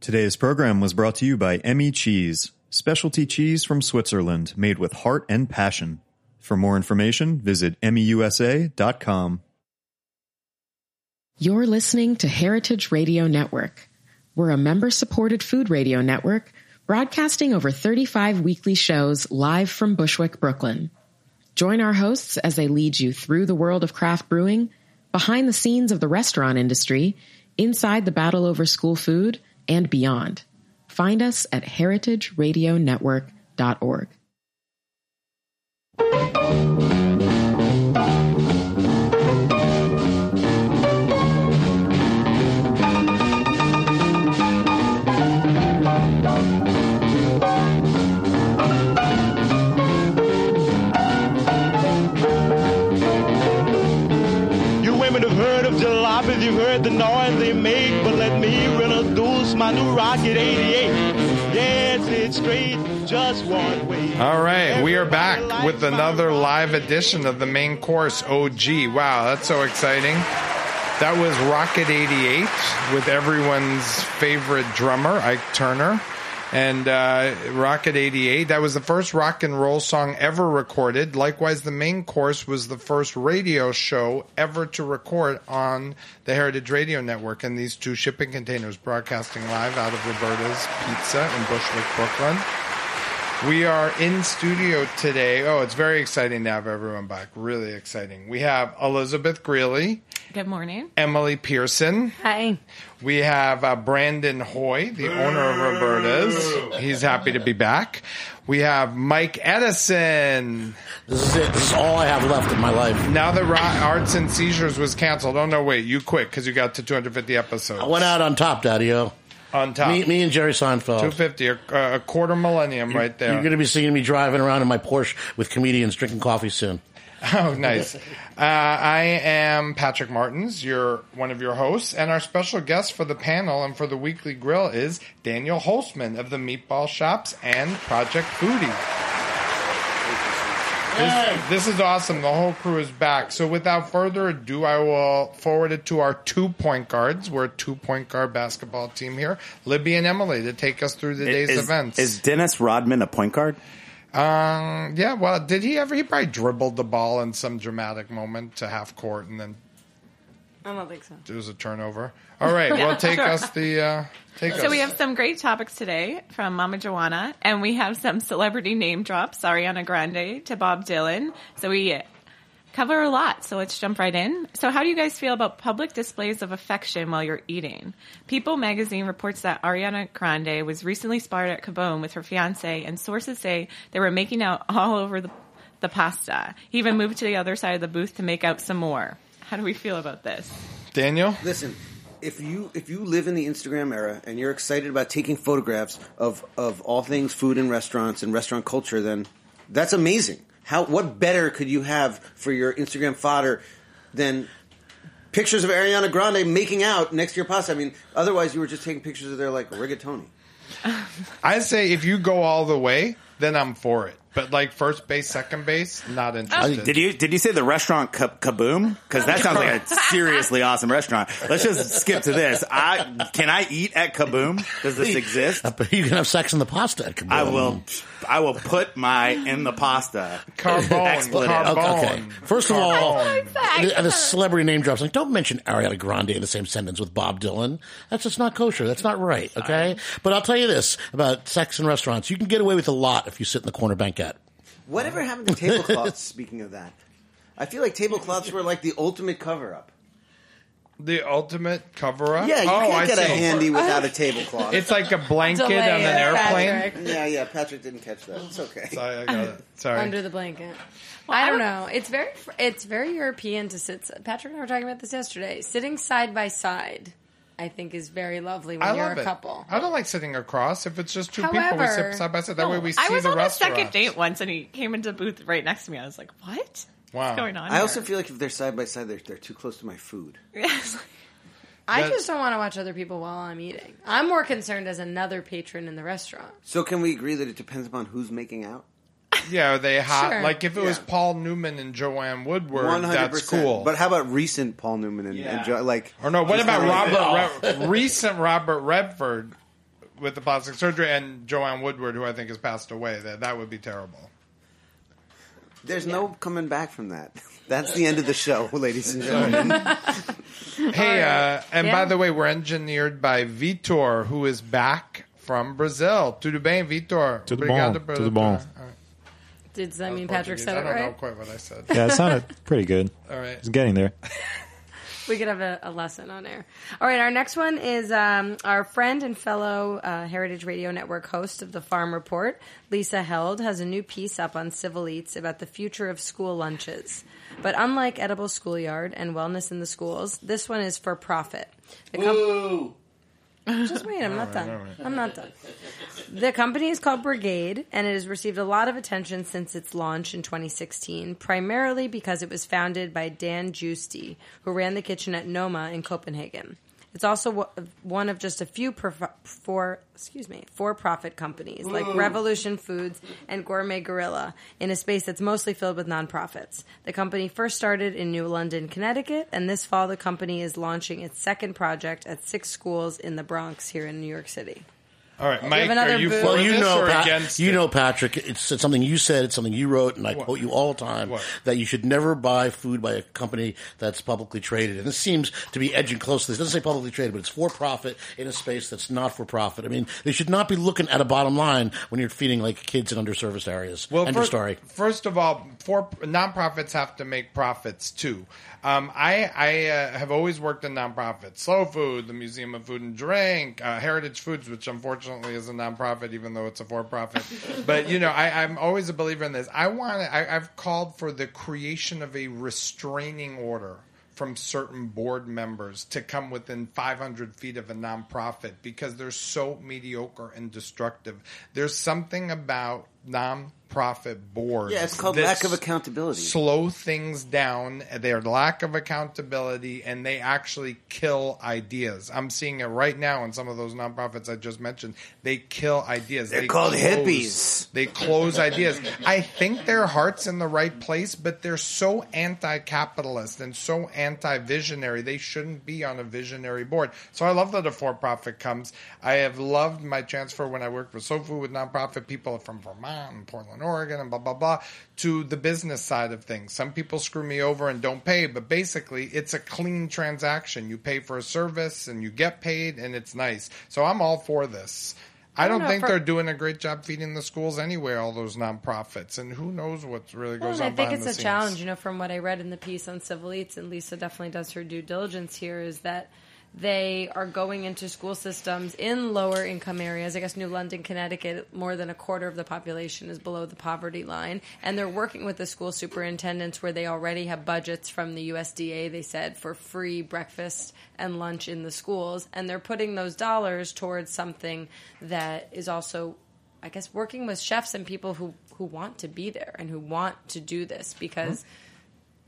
Today's program was brought to you by Emmi Cheese, specialty cheese from Switzerland made with heart and passion. For more information, visit emmiusa.com. You're listening to Heritage Radio Network. We're a member supported food radio network broadcasting over 35 weekly shows live from Bushwick, Brooklyn. Join our hosts as they lead you through the world of craft brewing, behind the scenes of the restaurant industry, inside the battle over school food, and beyond. Find us at heritageradionetwork.org. You women have heard of jalopies, you've heard the noise they make, my new Rocket 88. Yes, it's straight, just one way. All right, we are back with another live edition of the main course OG. Wow, that's so exciting. That was Rocket 88 with everyone's favorite drummer, Ike Turner. And uh, Rocket 88, that was the first rock and roll song ever recorded. Likewise, the main course was the first radio show ever to record on the Heritage Radio Network. And these two shipping containers broadcasting live out of Roberta's Pizza in Bushwick, Brooklyn. We are in studio today. Oh, it's very exciting to have everyone back. Really exciting. We have Elizabeth Greeley, Good morning. Emily Pearson. Hi. We have uh, Brandon Hoy, the owner of Roberta's. He's happy to be back. We have Mike Edison. This is it. This is all I have left in my life. Now that Ro- Arts and Seizures was canceled. Oh, no, wait. You quit because you got to 250 episodes. I went out on top, Daddy-O. On top. Me, me and Jerry Seinfeld. 250, a, a quarter millennium right there. You're going to be seeing me driving around in my Porsche with comedians drinking coffee soon. Oh, nice. Uh, I am Patrick Martins, your one of your hosts, and our special guest for the panel and for the weekly grill is Daniel Holzman of the Meatball Shops and Project Foodie. This, this is awesome. The whole crew is back. So, without further ado, I will forward it to our two point guards. We're a two point guard basketball team here, Libby and Emily, to take us through the day's is, events. Is Dennis Rodman a point guard? Um, yeah, well, did he ever? He probably dribbled the ball in some dramatic moment to half court, and then I don't think so. it was a turnover. All right, well, take us the uh, take us. So we have some great topics today from Mamajuana, and we have some celebrity name drops, Ariana Grande to Bob Dylan. So we cover a lot. So let's jump right in. So how do you guys feel about public displays of affection while you're eating? People magazine reports that Ariana Grande was recently spotted at Kaboom with her fiance, and sources say they were making out all over the, the pasta. He even moved to the other side of the booth to make out some more. How do we feel about this? Daniel. Listen, if you if you live in the Instagram era and you're excited about taking photographs of of all things food and restaurants and restaurant culture, then that's amazing. How what better could you have for your Instagram fodder than pictures of Ariana Grande making out next to your pasta? I mean, otherwise you were just taking pictures of their like rigatoni. I say if you go all the way, then I'm for it. But like first base, second base, not interested. Did you did you say the restaurant Ka- Kaboom? Because that sounds like a seriously awesome restaurant. Let's just skip to this. I can I eat at Kaboom? Does this exist? Uh, you can have sex in the pasta. at Kaboom. I will. I will put my in the pasta. Carbone, carbone. Okay. First of all, Carbone. the, the celebrity name drops. Like, don't mention Ariana Grande in the same sentence with Bob Dylan. That's just not kosher. That's not right. Okay. But I'll tell you this about sex in restaurants: you can get away with a lot if you sit in the corner banquette. Whatever happened to tablecloths? speaking of that, I feel like tablecloths were like the ultimate cover up. the ultimate cover up. Yeah, you oh, can't I get a see. handy without a tablecloth. It's like a blanket Delay on an it, airplane. Patrick. yeah, yeah. Patrick didn't catch that. It's okay. Sorry, I got it. Sorry. Under the blanket. I don't know. It's very it's very European to sit. Patrick and I were talking about this yesterday. Sitting side by side, I think, is very lovely when I you're love a it. couple. I don't like sitting across. If it's just two people, we However- sit side by side. That way we see I was the on a restaurant. second date once, and he came into the booth right next to me. I was like, "What? Wow. What's going on?" I here? also feel like if they're side by side, they're, they're too close to my food. Yes. I That's- just don't want to watch other people while I'm eating. I'm more concerned as another patron in the restaurant. So can we agree that it depends upon who's making out? Yeah, are they hot? Sure. Like if it was Yeah. Paul Newman and Joanne Woodward, One hundred that's percent. cool. But how about recent Paul Newman and, and Joe? Like, or no, what about Robert? Re- recent Robert Redford with the plastic surgery, and Joanne Woodward, who I think has passed away. That that would be terrible. There's no coming back from that. That's the end of the show, ladies and gentlemen. Hey, uh, and Yeah. by the way, we're engineered by Vitor, who is back from Brazil. Tudo bem, Vitor? Tudo Obrigado bom, por- tudo bom. All right. Does that mean Patrick Portuguese. said it right? I don't know quite what I said. Yeah, it sounded pretty good. All right. It's getting there. We could have a, a lesson on air. All right, our next one is um, our friend and fellow uh, Heritage Radio Network host of the Farm Report, Lisa Held, has a new piece up on Civil Eats about the future of school lunches. But unlike Edible Schoolyard and Wellness in the Schools, this one is for profit. The com- Just wait, I'm not done. I'm not done. The company is called Brigaid, and it has received a lot of attention since its launch in 2016, primarily because it was founded by Dan Giusti, who ran the kitchen at Noma in Copenhagen. It's also one of just a few prof- for excuse me for-profit companies like Revolution Foods and Gourmet Gorilla in a space that's mostly filled with nonprofits. The company first started in New London, Connecticut, and this fall the company is launching its second project at six schools in the Bronx here in New York City. All right, Mike, have are you boo? for Well, you this know, or Pat- against you it? know, Patrick. It's, it's something you said. It's something you wrote, and I What? quote you all the time What? that you should never buy food by a company that's publicly traded. And this seems to be edging close to this. It doesn't say publicly traded, but it's for profit in a space that's not for profit. I mean, they should not be looking at a bottom line when you're feeding like kids in underserviced areas. Well, End first, of story. First of all, for nonprofits have to make profits too. Um, I, I uh, have always worked in nonprofits: Slow Food, the Museum of Food and Drink, uh, Heritage Foods, which unfortunately is a nonprofit, even though it's a for-profit. but you know, I, I'm always a believer in this. I want. I, I've called for the creation of a restraining order from certain board members to come within 500 feet of a nonprofit because they're so mediocre and destructive. There's something about nonprofit boards. Yeah, it's called lack of accountability. Slow things down, their lack of accountability, and they actually kill ideas. I'm seeing it right now in some of those nonprofits I just mentioned. They kill ideas. They're They called close- hippies. They close ideas. I think their heart's in the right place, but they're so anti-capitalist and so anti-visionary. They shouldn't be on a visionary board. So I love that a for-profit comes. I have loved my transfer when I worked with SoFu with nonprofit people from Vermont and Portland, Oregon, and blah blah blah to the business side of things. Some people screw me over and don't pay, but basically it's a clean transaction. You pay for a service and you get paid, and it's nice. So I'm all for this. I don't don't know, think for- they're doing a great job feeding the schools anyway. All those nonprofits, and who knows what really Well, on. I think it's a scenes. challenge, you know, from what I read in the piece on Civil Eats, and Lisa definitely does her due diligence here, is that they are going into school systems in lower income areas. I guess New London, Connecticut, more than a quarter of the population is below the poverty line. And they're working with the school superintendents where they already have budgets from the USDA, they said, for free breakfast and lunch in the schools. And they're putting those dollars towards something that is also I guess working with chefs and people who who want to be there and who want to do this because mm-hmm.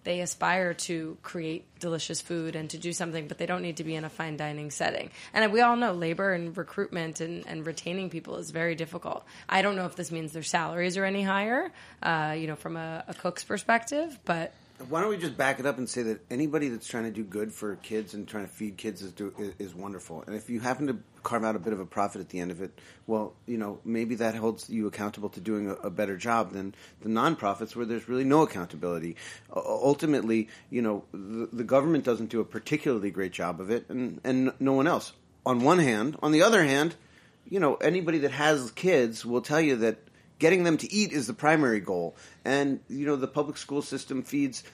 They aspire to create delicious food and to do something, but they don't need to be in a fine dining setting. And we all know labor and recruitment and, and retaining people is very difficult. I don't know if this means their salaries are any higher, uh, you know, from a, a cook's perspective, but Why don't we just back it up and say that anybody that's trying to do good for kids and trying to feed kids is, do, is, is wonderful. And if you happen to carve out a bit of a profit at the end of it, well, you know, maybe that holds you accountable to doing a, a better job than the nonprofits where there's really no accountability. U- ultimately, you know, the, the government doesn't do a particularly great job of it, and, and no one else. On one hand, on the other hand, you know, anybody that has kids will tell you that getting them to eat is the primary goal. And, you know, the public school system feeds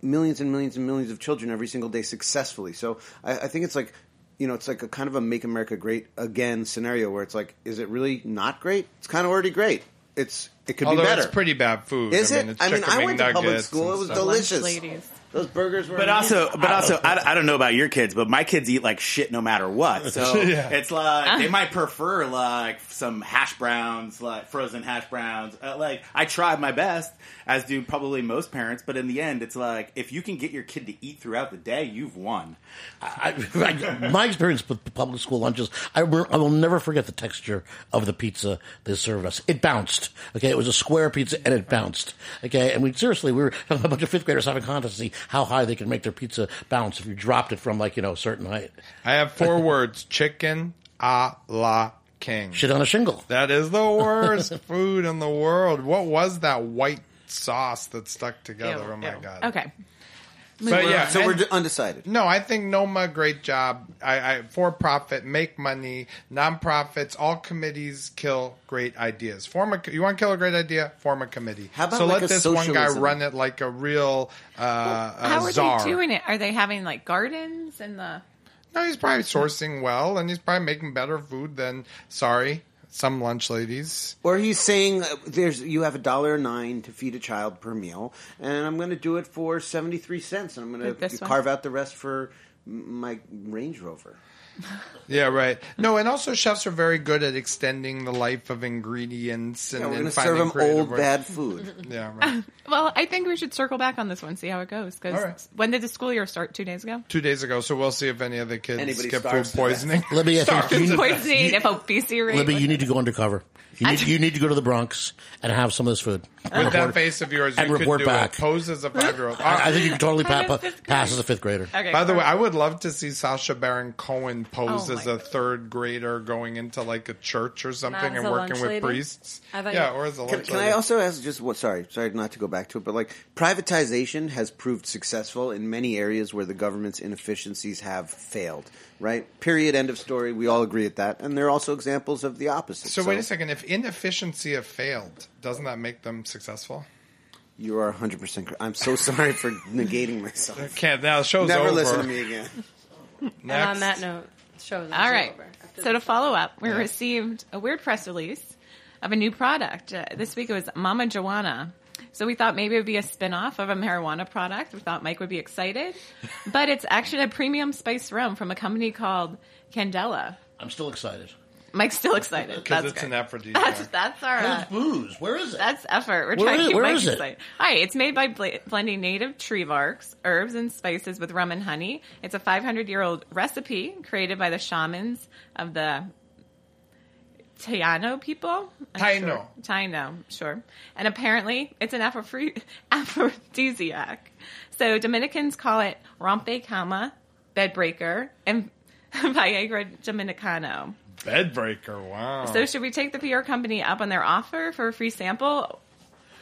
millions and millions and millions of children every single day successfully. So I, I think it's like, you know, it's like a kind of a make America great again scenario where it's like, is it really not great? It's kind of already great. It's, it could Although be better. it's pretty bad food. Is I it? mean, it's I mean, I went to public school. It was stuff. delicious. ladies. Those burgers were But also, but also, I I, I don't know about your kids, but my kids eat like shit no matter what. So Yeah. it's like they might prefer like some hash browns, like frozen hash browns. Uh, like I tried my best, as do probably most parents. But in the end, it's like if you can get your kid to eat throughout the day, you've won. I, I, my experience with public school lunches, I will, I will never forget the texture of the pizza they served us. It bounced. Okay, it was a square pizza and it bounced. Okay, and we seriously, we were a bunch of fifth graders having a contest to see how high they can make their pizza bounce if you dropped it from like you know a certain height. I have four words: chicken a la king. Shit on a shingle. That is the worst food in the world. What was that white sauce that stuck together? Ew, oh my ew. god. Okay. But yeah, so we're undecided. no, I think Noma, great job. I, I for profit, make money. Nonprofits, all committees kill great ideas. Form a, you want to kill a great idea? Form a committee. How about so like let a this one guy run it like a real uh, How uh, are czar. they doing it? Are they having like gardens and the? No, he's probably sourcing well, and he's probably making better food than sorry some lunch ladies. Or he's saying uh, there's you have a dollar nine to feed a child per meal, and I'm going to do it for seventy three cents, and I'm going to this one? carve out the rest for my Range Rover. Yeah, right. No, and also chefs are very good at extending the life of ingredients and, Yeah, we're and serve them old ways. bad food. Yeah, right. Well, I think we should circle back on this one, see how it goes. Because All right. when did the school year start? Two days ago. Two days ago, so we'll see if any of the kids Anybody get food starves to death. poisoning. Libby, I think you need, Poisoning if obesity rate. Libby, you need to go undercover. You need, you need to go to the Bronx and have some of this food. With that face of yours, and you report could do back. it. Pose as a five-year-old. I, I think you can totally pa- pa- fifth pass as a fifth grader. Okay. By the way, I would love to see Sacha Baron Cohen pose Oh as my a third grader going into like a church or something and working with lady? priests. Yeah, or as a Can, lunch can I also ask just what? Sorry, sorry not to go back to it, but like privatization has proved successful in many areas where the government's inefficiencies have failed. Right? Period. End of story. We all agree at that, and there are also examples of the opposite. So wait a second. If inefficiency have failed, doesn't that make them successful? You are 100 percent. correct. I'm so sorry for negating myself. Can't now. The show's Never over. listen to me again. And on that note, show All right. So to follow up, we received a weird press release of a new product. Uh, this week it was Mamajuana. So we thought maybe it would be a spin-off of a marijuana product. We thought Mike would be excited. but it's actually a premium spice rum from a company called Candela. I'm still excited. Mike's still excited. because That's it's great. an aphrodisiac. That's, that's our... Uh, booze? Where is it? That's effort. We're Where trying is- to keep Mike it? excited. Hi, it's made by bl- blending native tree barks, herbs, and spices with rum and honey. It's a 500 year old recipe created by the shamans of the Taino people. I'm Taino. Sure. Taino, sure. And apparently, it's an aphro- aphrodisiac. So Dominicans call it rompe cama, bedbreaker, and Viagra Dominicano. Bedbreaker. Wow. So should we take the PR company up on their offer for a free sample?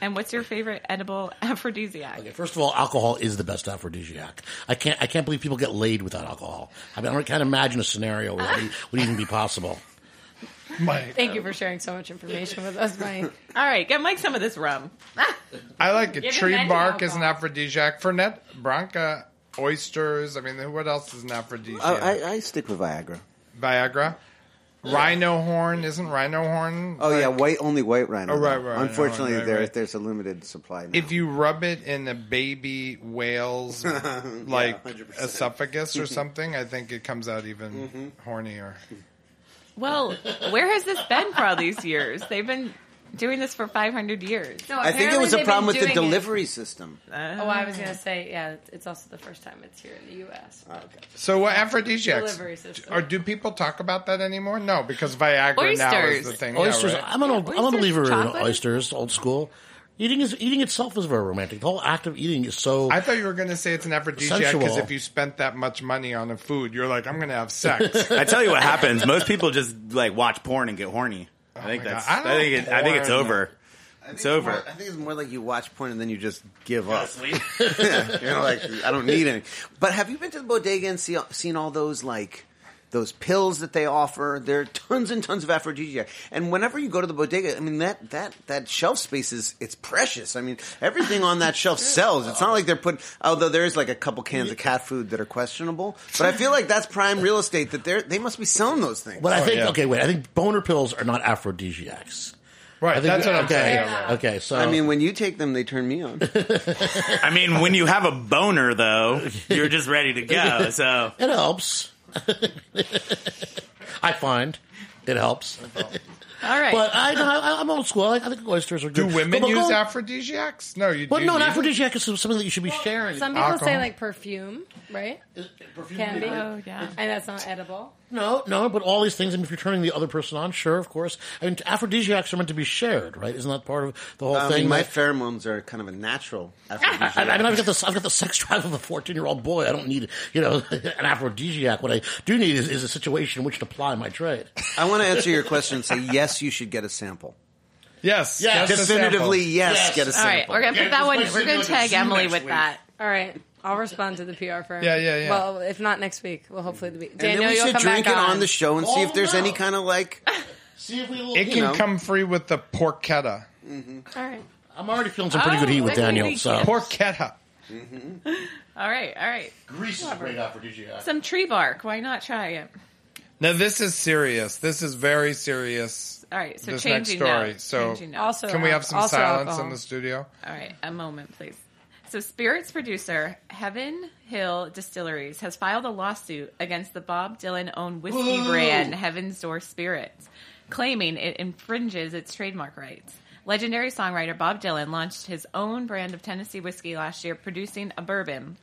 And what's your favorite edible aphrodisiac? Okay, first of all, alcohol is the best aphrodisiac. I can't. I can't believe people get laid without alcohol. I mean, I can't imagine a scenario where that would even be possible. Mike. Thank you for sharing so much information with us, Mike. All right, get Mike some of this rum. I like it. Give Tree bark is an alcohol. aphrodisiac. Fernet branca, oysters. I mean, what else is an aphrodisiac? I, I, I stick with Viagra. Viagra. Rhino horn isn't rhino horn. Oh yeah, white only white rhino. Oh, right, right, right, Unfortunately, right, there right. there's a limited supply. Now. If you rub it in a baby whale's like 100%. esophagus or something, I think it comes out even Mm-hmm. hornier. Well, where has this been for all these years? They've been doing this for 500 years. No, I think it was a problem with the delivery system. Oh, I was gonna say, yeah, it's also the first time it's here in the U.S. Okay. So what aphrodisiacs? Delivery system. Or do people talk about that anymore? No, because Viagra now is the thing. Oysters. Yeah, right. I'm an old, I'm a Oysters, believer in oysters, old school. Eating is eating itself is very romantic. The whole act of eating is so. I thought you were going to say it's an aphrodisiac because if you spent that much money on a food, you're like, I'm going to have sex. I tell you what happens. Most people just like watch porn and get horny. I think Oh that's. I I, think don't it, I think it's porn. over. It's over. More- I think it's more like you watch porn and then you just give up. Yeah, You're like, I don't need any. But have you been to the bodega and see, seen all those like those pills that they offer? There are tons and tons of aphrodisiac. And whenever you go to the bodega, I mean that that that shelf space is it's precious. I mean everything on that shelf sells. It's not like they're putting. Although there is like a couple cans of cat food that are questionable, but I feel like that's prime real estate. That they they must be selling those things. but I oh, think yeah. okay, wait. I think boner pills are not aphrodisiacs. right, I think that's what I'm okay. saying. Okay, so I mean, when you take them, they turn me on. I mean, when you have a boner, though, you're just ready to go. So it helps. I find it helps. All right. But I, I, I'm old school. I, I think oysters are good. Do good. women But- but use go- aphrodisiacs? No, you do. Well, do. no, an you- aphrodisiac is something that you should be sharing. Some people say Alcohol? like perfume, right? Perfume Can be. Oh, yeah. And that's not edible. No, no, but all these things. I mean, if you're turning the other person on, sure, of course. I mean, aphrodisiacs are meant to be shared, right? Isn't that part of the whole I thing? mean, my That- pheromones are kind of a natural aphrodisiac. I, I mean, I've got the I've got the sex drive of a 14 year old boy. I don't need, you know, an aphrodisiac. What I do need is, is a situation in which to ply my trade. I want to answer your question and say yes, you should get a sample. Yes, Yeah, just a sample. Definitively, yes, Yes. get a sample. right, we're gonna put that one. like We're gonna tag Emily with week. that. All right. I'll respond to the PR firm. Yeah, yeah, yeah. Well, if not next week, well, hopefully the week. and Daniel, then we you'll should come drink back it on the show and see if Oh, there's no. any kind of like. See if we. It you can know, come free with the porchetta. Mm-hmm. All right. I'm already feeling some pretty Oh, good heat with that Daniel. be So cute. Porchetta. Mm-hmm. All right, all right. Greece is a great aphrodisiac. Some tree bark. Why not try it? Now this is serious. This is very serious. All right, so this changing next story. notes. So changing notes. Also, can we have some also silence alcohol. in the studio? All right, a moment, please. So, Spirits producer Heaven Hill Distilleries has filed a lawsuit against the Bob Dylan owned whiskey brand Heaven's Door Spirits, claiming it infringes its trademark rights. Legendary songwriter Bob Dylan launched his own brand of Tennessee whiskey last year, producing a bourbon,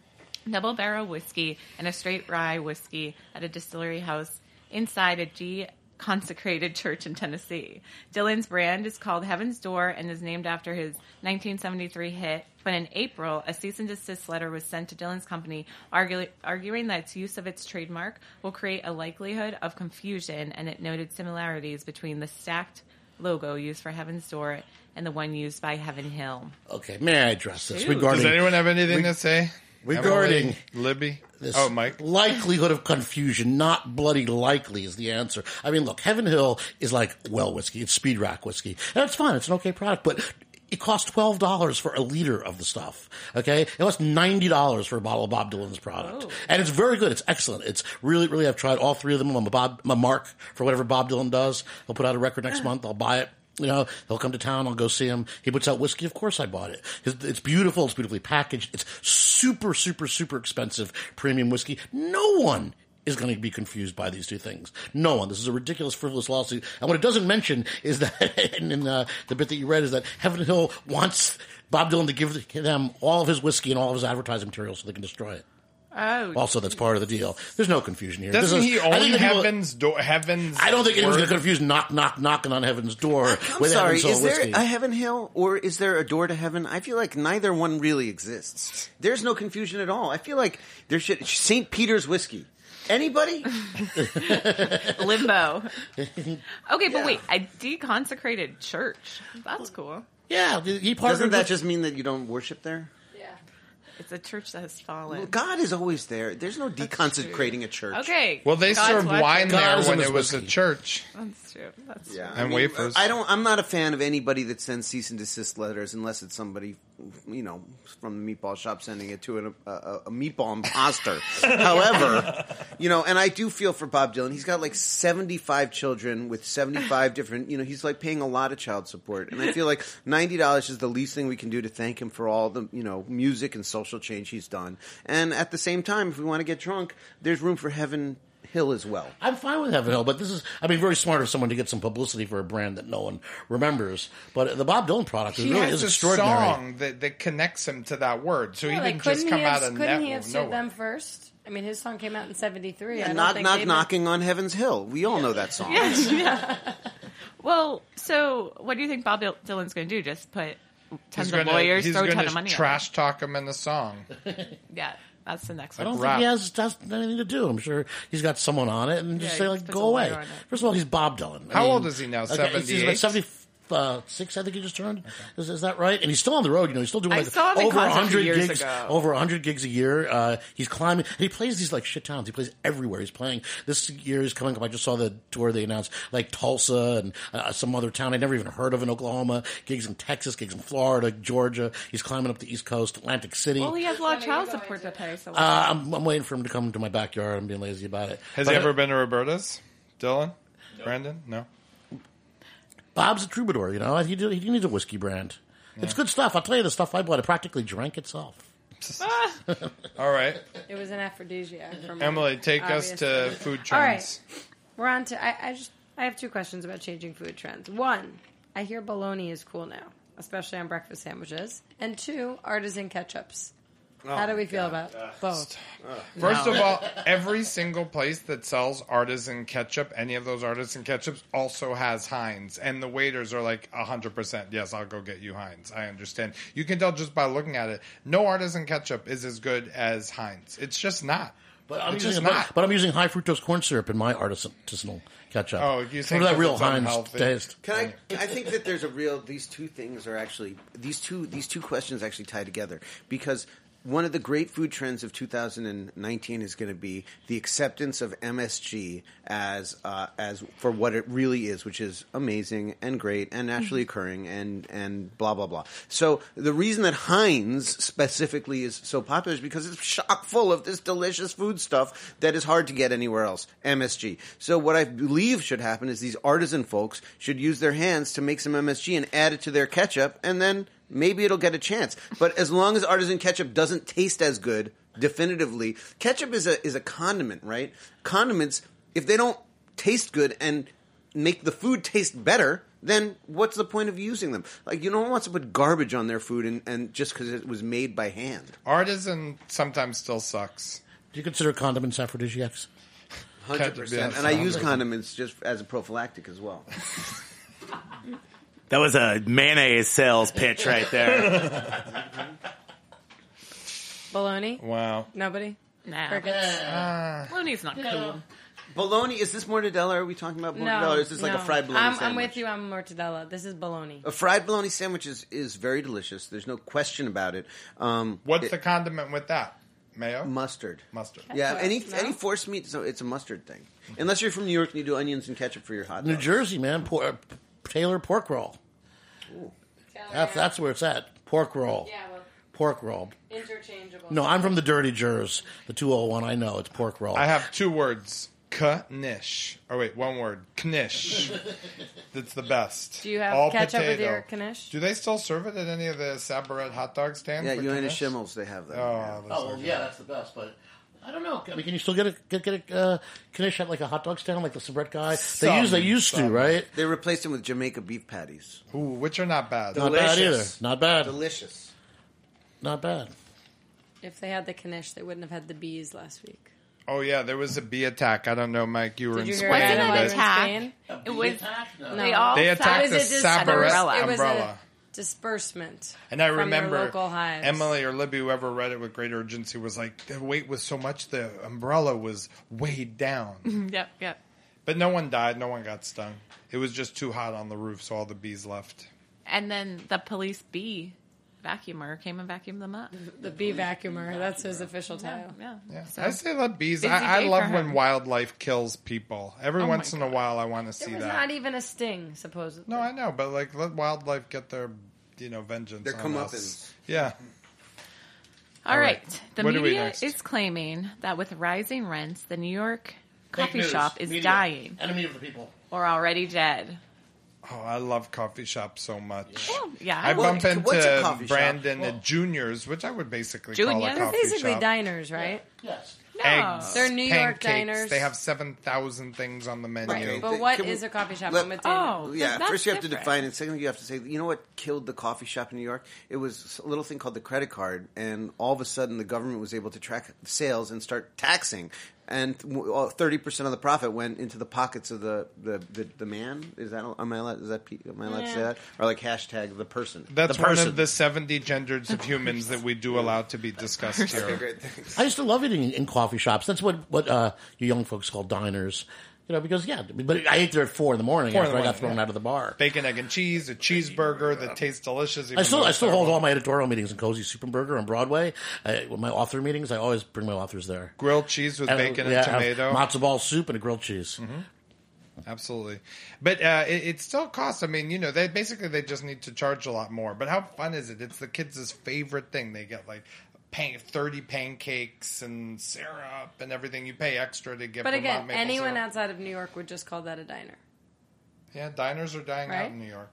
double barrel whiskey, and a straight rye whiskey at a distillery house inside a G consecrated church in Tennessee. Dylan's brand is called Heaven's Door and is named after his 1973 hit. But in April, a cease and desist letter was sent to Dylan's company argu- arguing that its use of its trademark will create a likelihood of confusion, and it noted similarities between the stacked logo used for Heaven's Door and the one used by Heaven Hill. Okay, may I address this Shoot. regarding Does anyone have anything to say? Regarding Emily, Libby. this Oh, Mike. likelihood of confusion? Not bloody likely is the answer. I mean, look, Heaven Hill is like well whiskey. It's speed rack whiskey, and it's fine. It's an okay product, but. It costs twelve dollars for a liter of the stuff. Okay, it costs ninety dollars for a bottle of Bob Dylan's product, oh. and it's very good. It's excellent. It's really, really. I've tried all three of them. I'm a Bob, I'm a mark for whatever Bob Dylan does. He'll put out a record next month. I'll buy it. You know, he'll come to town. I'll go see him. He puts out whiskey. Of course, I bought it. It's, beautiful. It's beautifully packaged. It's super, super, super expensive premium whiskey. No one is going to be confused by these two things. No one. This is a ridiculous, frivolous lawsuit. And what it doesn't mention is that, in, in uh, the bit that you read, is that Heaven Hill wants Bob Dylan to give them all of his whiskey and all of his advertising material so they can destroy it. Oh, Also, that's part of the deal. There's no confusion here. Doesn't is- he I own think people- Heaven's Door? Heaven's. I don't think anyone's going to confuse knock, knock, knocking on heaven's door I'm with sorry, Heaven's is there whiskey. a heaven hill or is there a door to heaven? I feel like neither one really exists. There's no confusion at all. I feel like there should St. Peter's whiskey. Anybody? limbo. Okay, but wait, a deconsecrated church. That's cool. yeah, he Doesn't that with- just mean that you don't worship there? It's a church that has fallen. Well, God is always there. There's no deconsecrating a church. Okay. Well, they God's served watching. wine God there is when it was a church. That's true. That's Yeah, true. And wafers. I don't. I'm not a fan of anybody that sends cease and desist letters unless it's somebody, you know, from the meatball shop sending it to a, a, a meatball imposter. However, you know, and I do feel for Bob Dylan. He's got like 75 children with 75 different. You know, he's like paying a lot of child support, and I feel like ninety dollars is the least thing we can do to thank him for all the you know music and social change he's done. And at the same time, if we want to get drunk, there's room for Heaven Hill as well. I'm fine with Heaven Hill, but this is, I mean, very smart of someone to get some publicity for a brand that no one remembers. But the Bob Dylan product is He really has is a extraordinary. song that, that connects him to that word, so Yeah, he like, didn't just come he out have, of couldn't net- he have sued them first? I mean, his song came out in '73. I And don't knock, think knock, they've- knocking on Heaven's Hill. We all know that song. Yeah. Well, so what do you think Bob Dylan's going to do? Just put tons He's of gonna, lawyers, throw a ton of money trash talk him in the song. Yeah, that's the next I one. don't Rap. think he has, has anything to do. I'm sure he's got someone on it and just Yeah, say he like, puts go away. lawyer on it. First of all, he's Bob Dylan. I How mean, old is he now? okay, He's about 78? 76, I think he just turned. Is, is that right? And he's still on the road. You know, he's still doing I like saw him in over a 100 gigs, ago. over 100 gigs a year. Uh, he's climbing. And he plays these like shit towns. He plays everywhere. He's playing this year. He's coming up. I just saw the tour they announced, like Tulsa and uh, some other town I'd never even heard of in Oklahoma. Gigs in Texas, gigs in Florida, Georgia. He's climbing up the East Coast, Atlantic City. Well, he has a lot of child support to pay. So Uh, I'm, I'm waiting for him to come to my backyard. I'm being lazy about it. Has But, he uh, ever been to Roberta's? Dylan? Brandon? No. Bob's a troubadour, you know. He, do, he needs a whiskey brand. It's good stuff. I'll tell you the stuff I bought. It practically drank itself. Ah. All right. It was an aphrodisiac. For me, Emily, take us to obviously. food All right. trends. We're on to. I, I just. I have two questions about changing food trends. One, I hear bologna is cool now, especially on breakfast sandwiches. And two, artisan ketchups. Oh How do we feel about both? Uh, First of all, every single place that sells artisan ketchup, any of those artisan ketchups, also has Heinz, and the waiters are like hundred percent. Yes, I'll go get you Heinz. I understand. You can tell just by looking at it. No artisan ketchup is as good as Heinz. It's just not. But I'm, It's using, just but, but I'm using high fructose corn syrup in my artisanal ketchup. Oh, you Some think of that 'cause real it's Heinz unhealthy? taste. Can I? I think that there's a real. These two things are actually these two these two questions actually tie together because one of the great food trends of 2019 is going to be the acceptance of MSG as uh, as for what it really is, which is amazing and great and naturally occurring and and blah blah blah. So the reason that Heinz specifically is so popular is because it's chock full of this delicious food stuff that is hard to get anywhere else. MSG. So what I believe should happen is these artisan folks should use their hands to make some MSG and add it to their ketchup, and then maybe it'll get a chance. But as long as artisan ketchup doesn't taste as good, definitively, ketchup is a is a condiment, right? Condiments, if they don't taste good and make the food taste better, then what's the point of using them? Like you don't want to put garbage on their food and, and just because it was made by hand. Artisan sometimes still sucks. Do you consider condiments aphrodisiacs? Hundred percent. And I use condiments just as a prophylactic as well. That was a mayonnaise sales pitch right there. Bologna? Wow. Nobody? Nah. Crickets? Looney's not cool. Bologna, is this mortadella? Are we talking about mortadella? No. or is this like no. a fried bologna I'm, sandwich? I'm with you on mortadella. This is bologna. A fried bologna sandwich is, is very delicious. There's no question about it. Um, What's it- the condiment with that? Mayo? mustard? Mustard. Yeah, any No? any forced meat, so it's a mustard thing. Unless you're from New York and you do onions and ketchup for your hot New. Jersey, man. Por- uh, Taylor pork roll. That's that's where it's at. Pork roll. Yeah, well, Pork roll. interchangeable. No, I'm from the Dirty Jers, the 201. I know it's pork roll. I have two words. Knish. Oh wait, one word. Knish. That's the best. Do you have All ketchup with potato. your knish? Do they still serve it at any of the Sabrett hot dog stands? Yeah, the Yonah Knish? Schimmels, they have that. Oh, that's oh, well, yeah, that's the best. But I don't know. I mean, can you still get a get get a uh, knish at like a hot dog stand, like the Sabrett guy? Some, they use they used to, right? They replaced them with Jamaica beef patties. Ooh, which are not bad. Not bad either. Delicious. Not bad. Delicious. Not bad. If they had the knish, they wouldn't have had the bees last week. Oh yeah, there was a bee attack. I don't know, Mike. You were Did you in Spain, about Wasn't it an while you but were in attack. Spain? It was. No. They all. they attacked It the was a dis- Sabrett umbrella. It was umbrella. a disbursement. And I remember. Emily or Libby, whoever read it with great urgency, was like, the weight was so much, the umbrella was weighed down. Yep, yep. but no one died, no one got stung. It was just too hot on the roof, so all the bees left. And then the police bee vacuumer came and vacuumed them up. The bee vacuumer. That's his official title. Yeah. Yeah, So- I say let bees. I, I love when wildlife kills people. Every Oh once in a while, I want to see that. not even a sting, supposedly. no, I know, but like let wildlife get their, you know, vengeance. Their on us. comeuppance. Yeah. All All right. right. The What do we media next? is claiming that with rising rents, the New York coffee shop is Media. dying Enemy of the people. or already dead. Oh, I love coffee shops so much. Well, yeah. I Well, bump what's a into coffee shop? Brandon at Juniors, which I would basically call a Juniors? coffee They're basically shop. diners, right? Yes. Eggs, They're New York pancakes. diners. They have seven thousand things on the menu. Okay. But what Can we- a coffee shop? let- I'm with Oh, Yeah, that's first you have to define it. Second, you have to say, you know what killed the coffee shop in New York? It was a little thing called the credit card, and all of a sudden the government was able to track sales and start taxing, and thirty percent of the profit went into the pockets of the the, the, the man. Is that am I allowed? Is that pe- am I allowed to say that? Or like hashtag the person? That's the one of the seventy genders of humans that we do allow to be discussed here. I used to love eating in coffee shops. That's what what uh, you young folks call diners. You know, because yeah, but I ate there at four in the morning Four after the I got morning, thrown yeah. out of the bar. Bacon, egg, and cheese, a cheeseburger that tastes delicious. I still I still hold all my editorial meetings in Cozy Soup 'n' Burger on Broadway. I, with my author meetings, I always bring my authors there. grilled cheese with And, bacon yeah, and tomato. matzo ball soup, and a grilled cheese. Absolutely, but uh, it, it still costs. I mean, you know, they basically they just need to charge a lot more. But how fun is it? It's the kids' favorite thing. They get like pan- thirty pancakes and syrup and everything. You pay extra to get. But Vermont again, maple anyone syrup. outside of New York would just call that a diner. Yeah, diners are dying out Right? in New York.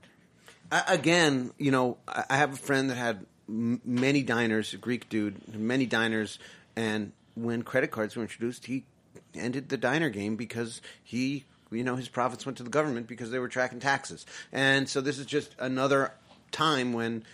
I- again, you know, I I have a friend that had m- many diners, a Greek dude, many diners, and when credit cards were introduced, he ended the diner game because he, you know, his profits went to the government because they were tracking taxes. And so this is just another time when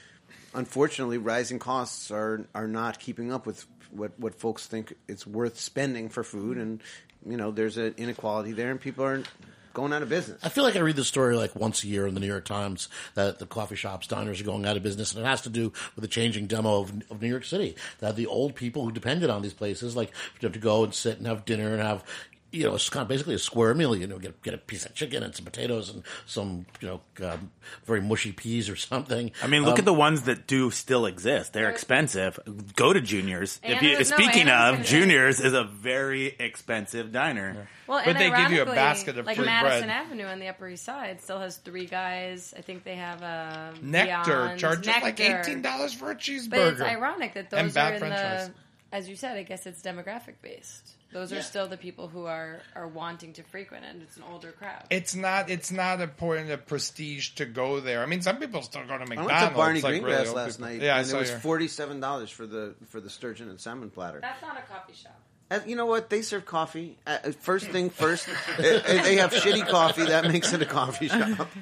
unfortunately, rising costs are are not keeping up with what what folks think it's worth spending for food, and you know, there's an inequality there, and people aren't going out of business. I feel like I read the story like once a year in the New York Times that the coffee shops, diners are going out of business, and it has to do with the changing demo of, of New York City. That the old people who depended on these places, like to, to go and sit and have dinner and have. You know, it's kind of basically a square meal. You know, get get a piece of chicken and some potatoes and some, you know, um, very mushy peas or something. I mean, look Um, at the ones that do still exist. They're expensive. Go to Juniors. If you, no, speaking Anna's of, Juniors is a very expensive diner. Well, But and they give you a basket of like free Madison bread. Avenue on the Upper East Side still has three guys. I think they have a Nectar charges like eighteen dollars for a cheeseburger. But it's ironic that those bad are in french the, fries. as you said, I guess it's demographic based. Those are still the people who are are wanting to frequent, and it's an older crowd. It's not. It's not a point of prestige to go there. I mean, some people still go to McDonald's. I went to Barney like Greengrass really last people. night, Yeah, and it was forty seven dollars for the for the sturgeon and salmon platter. That's not a coffee shop. Uh, you know what? They serve coffee. Uh, first thing first, uh, uh, they have shitty coffee. That makes it a coffee shop.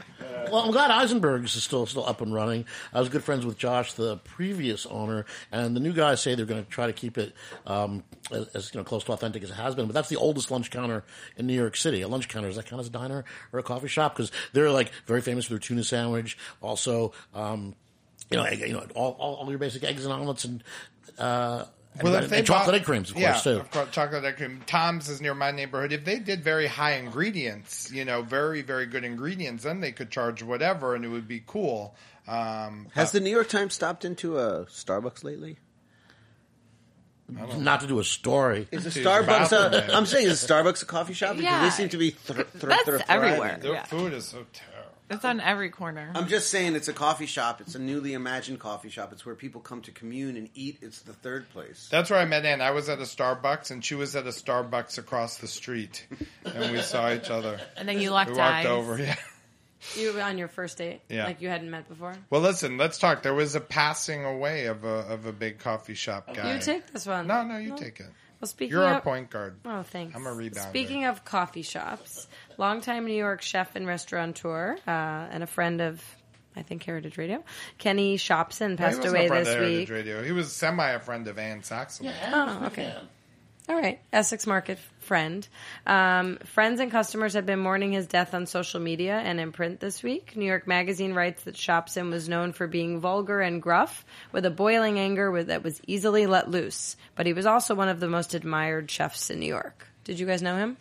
Well, I'm glad Eisenberg's is still still up and running. I was good friends with Josh, the previous owner, and the new guys say they're going to try to keep it um, as, you know close to authentic as it has been. But that's the oldest lunch counter in New York City. A lunch counter is that count as a diner or a coffee shop? Because they're like very famous for their tuna sandwich. Also, um, you know, you know, all, all, all your basic eggs and omelets and. Uh, and, Well, and if they chocolate egg creams, of yeah, course, too. Of course, chocolate egg cream. Tom's is near my neighborhood. If they did very high ingredients, you know, very very good ingredients, then they could charge whatever, and it would be cool. Um, Has the New York Times stopped into a Starbucks lately? Not to do a story. Is a Starbucks? bathroom, A, man. I'm saying, is Starbucks a coffee shop? Because Yeah. they seem to be thr thr That's thr- thriving. everywhere. their Yeah. food is so terrible. It's on every corner. I'm just saying, it's a coffee shop. It's a newly imagined coffee shop. It's where people come to commune and eat. It's the third place. That's where I met Ann. I was at a Starbucks, and she was at a Starbucks across the street, and we saw each other. and then you locked We walked eyes. over. Yeah. You were on your first date, Yeah. like you hadn't met before. Well, listen. Let's talk. There was a passing away of a of a big coffee shop guy. You take this one. No, no, you take it. Well, speaking You're of, our point guard. Oh, thanks. I'm a rebounder. Speaking of coffee shops, longtime New York chef and restaurateur, uh, and a friend of, I think, Heritage Radio, Kenny Shopsin he passed wasn't away a friend this of Heritage week. Radio. He was semi a friend of Ann Saxelby. Oh, okay. All right, Essex Market friend. Um, friends and customers have been mourning his death on social media and in print this week. New York Magazine writes that Shopsin was known for being vulgar and gruff, with a boiling anger with, that was easily let loose. But he was also one of the most admired chefs in New York. Did you guys know him?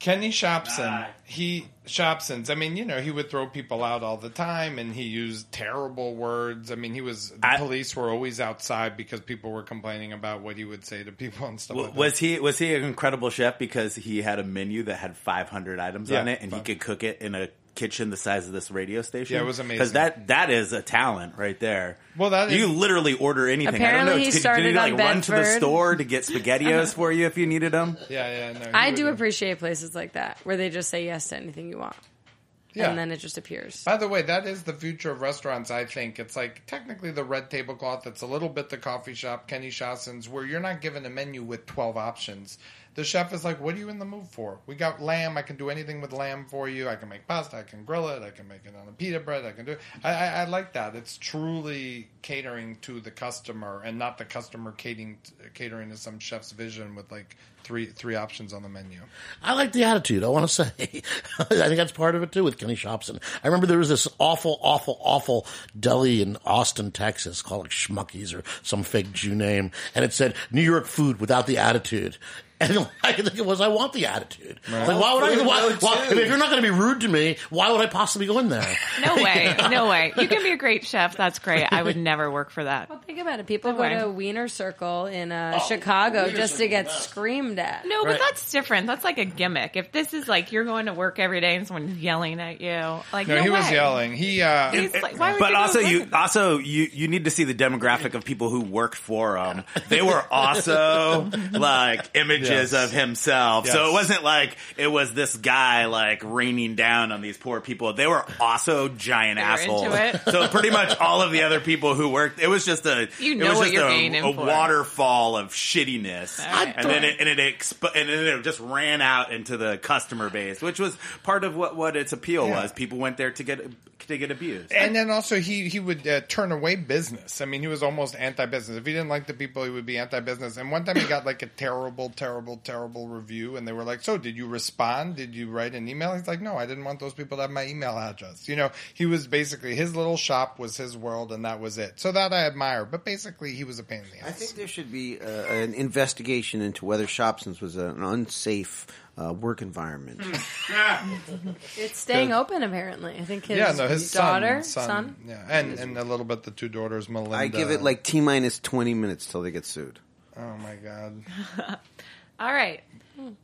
Kenny Shopsin, he Shopsin's. I mean, you know, he would throw people out all the time, and he used terrible words. I mean, he was the I- police were always outside because people were complaining about what he would say to people and stuff. W- like Was he was he an incredible chef because he had a menu that had 500 items Yeah, on it, and he could cook it in a kitchen the size of this radio station? Yeah, it was amazing. Because that that is a talent right there. Well, that you is- literty order anything. I don't Apparently know. he did started you like on run to the store to get spaghettios for you if you needed them? Yeah, yeah. No, I do appreciate places like that where they just say yes to anything you want, Yeah. and then it just appears. By the way, that is the future of restaurants, I think. It's like technically the red tablecloth, it's a little bit the coffee shop, Kenny Shopsin's, where you're not given a menu with 12 options. The chef is like, what are you in the mood for? We got lamb. I can do anything with lamb for you. I can make pasta. I can grill it. I can make it on a pita bread. I can do it. I, I, I like that. It's truly catering to the customer and not the customer catering, catering to some chef's vision with like three three options on the menu. I like the attitude. I want to say, I think that's part of it too with Kenny Shopsin. I remember there was this awful, awful, awful deli in Austin, Texas, called like Schmuckies or some fake Jew name, and it said New York food without the attitude. And I think it was, I want the attitude. Like, why would I? Why, why, if you're not going to be rude to me, why would I possibly go in there? No way. No way. You can be a great chef. That's great. I would never work for that. Well, think about it. People No go way. to Wiener Circle in uh, Chicago Wiener just to get yeah. Screamed at. No, Right. but that's different. That's like a gimmick. If this is like you're going to work every day and someone's yelling at you, like No, no, he was way. yelling. He, uh, He's like, why would But also, go you work? also you you need to see the demographic of people who worked for them. They were also like images Yes. of himself. So Yes. it wasn't like it was this guy like raining down on these poor people. They were also giant They were assholes. into it. So pretty much all of the other people who worked, it was just a You it know was what just you're a, getting a for. waterfall of shittiness, right. and then it, and it expo- and then it just ran out into the customer base, which was part of what what its appeal Yeah. was. People went there to get to get abused. And then also he he would uh, turn away business. I mean, he was almost anti-business. If he didn't like the people, he would be anti-business. And one time he got like a terrible, terrible, terrible review, and they were like, "So, did you respond? Did you write an email?" He's like, "No, I didn't want those people to have my email address." You know, he was basically his little shop was his world, and that was it. So that I admire. But basically, he was a pain in the ass. I think there should be uh, an investigation into whether Shopsins was an unsafe uh, work environment. It's staying open apparently. I think his, yeah, no, his daughter, son, son, yeah, and and a little bit the two daughters, Melinda. I give it like T minus twenty minutes till they get sued. oh my god. All right.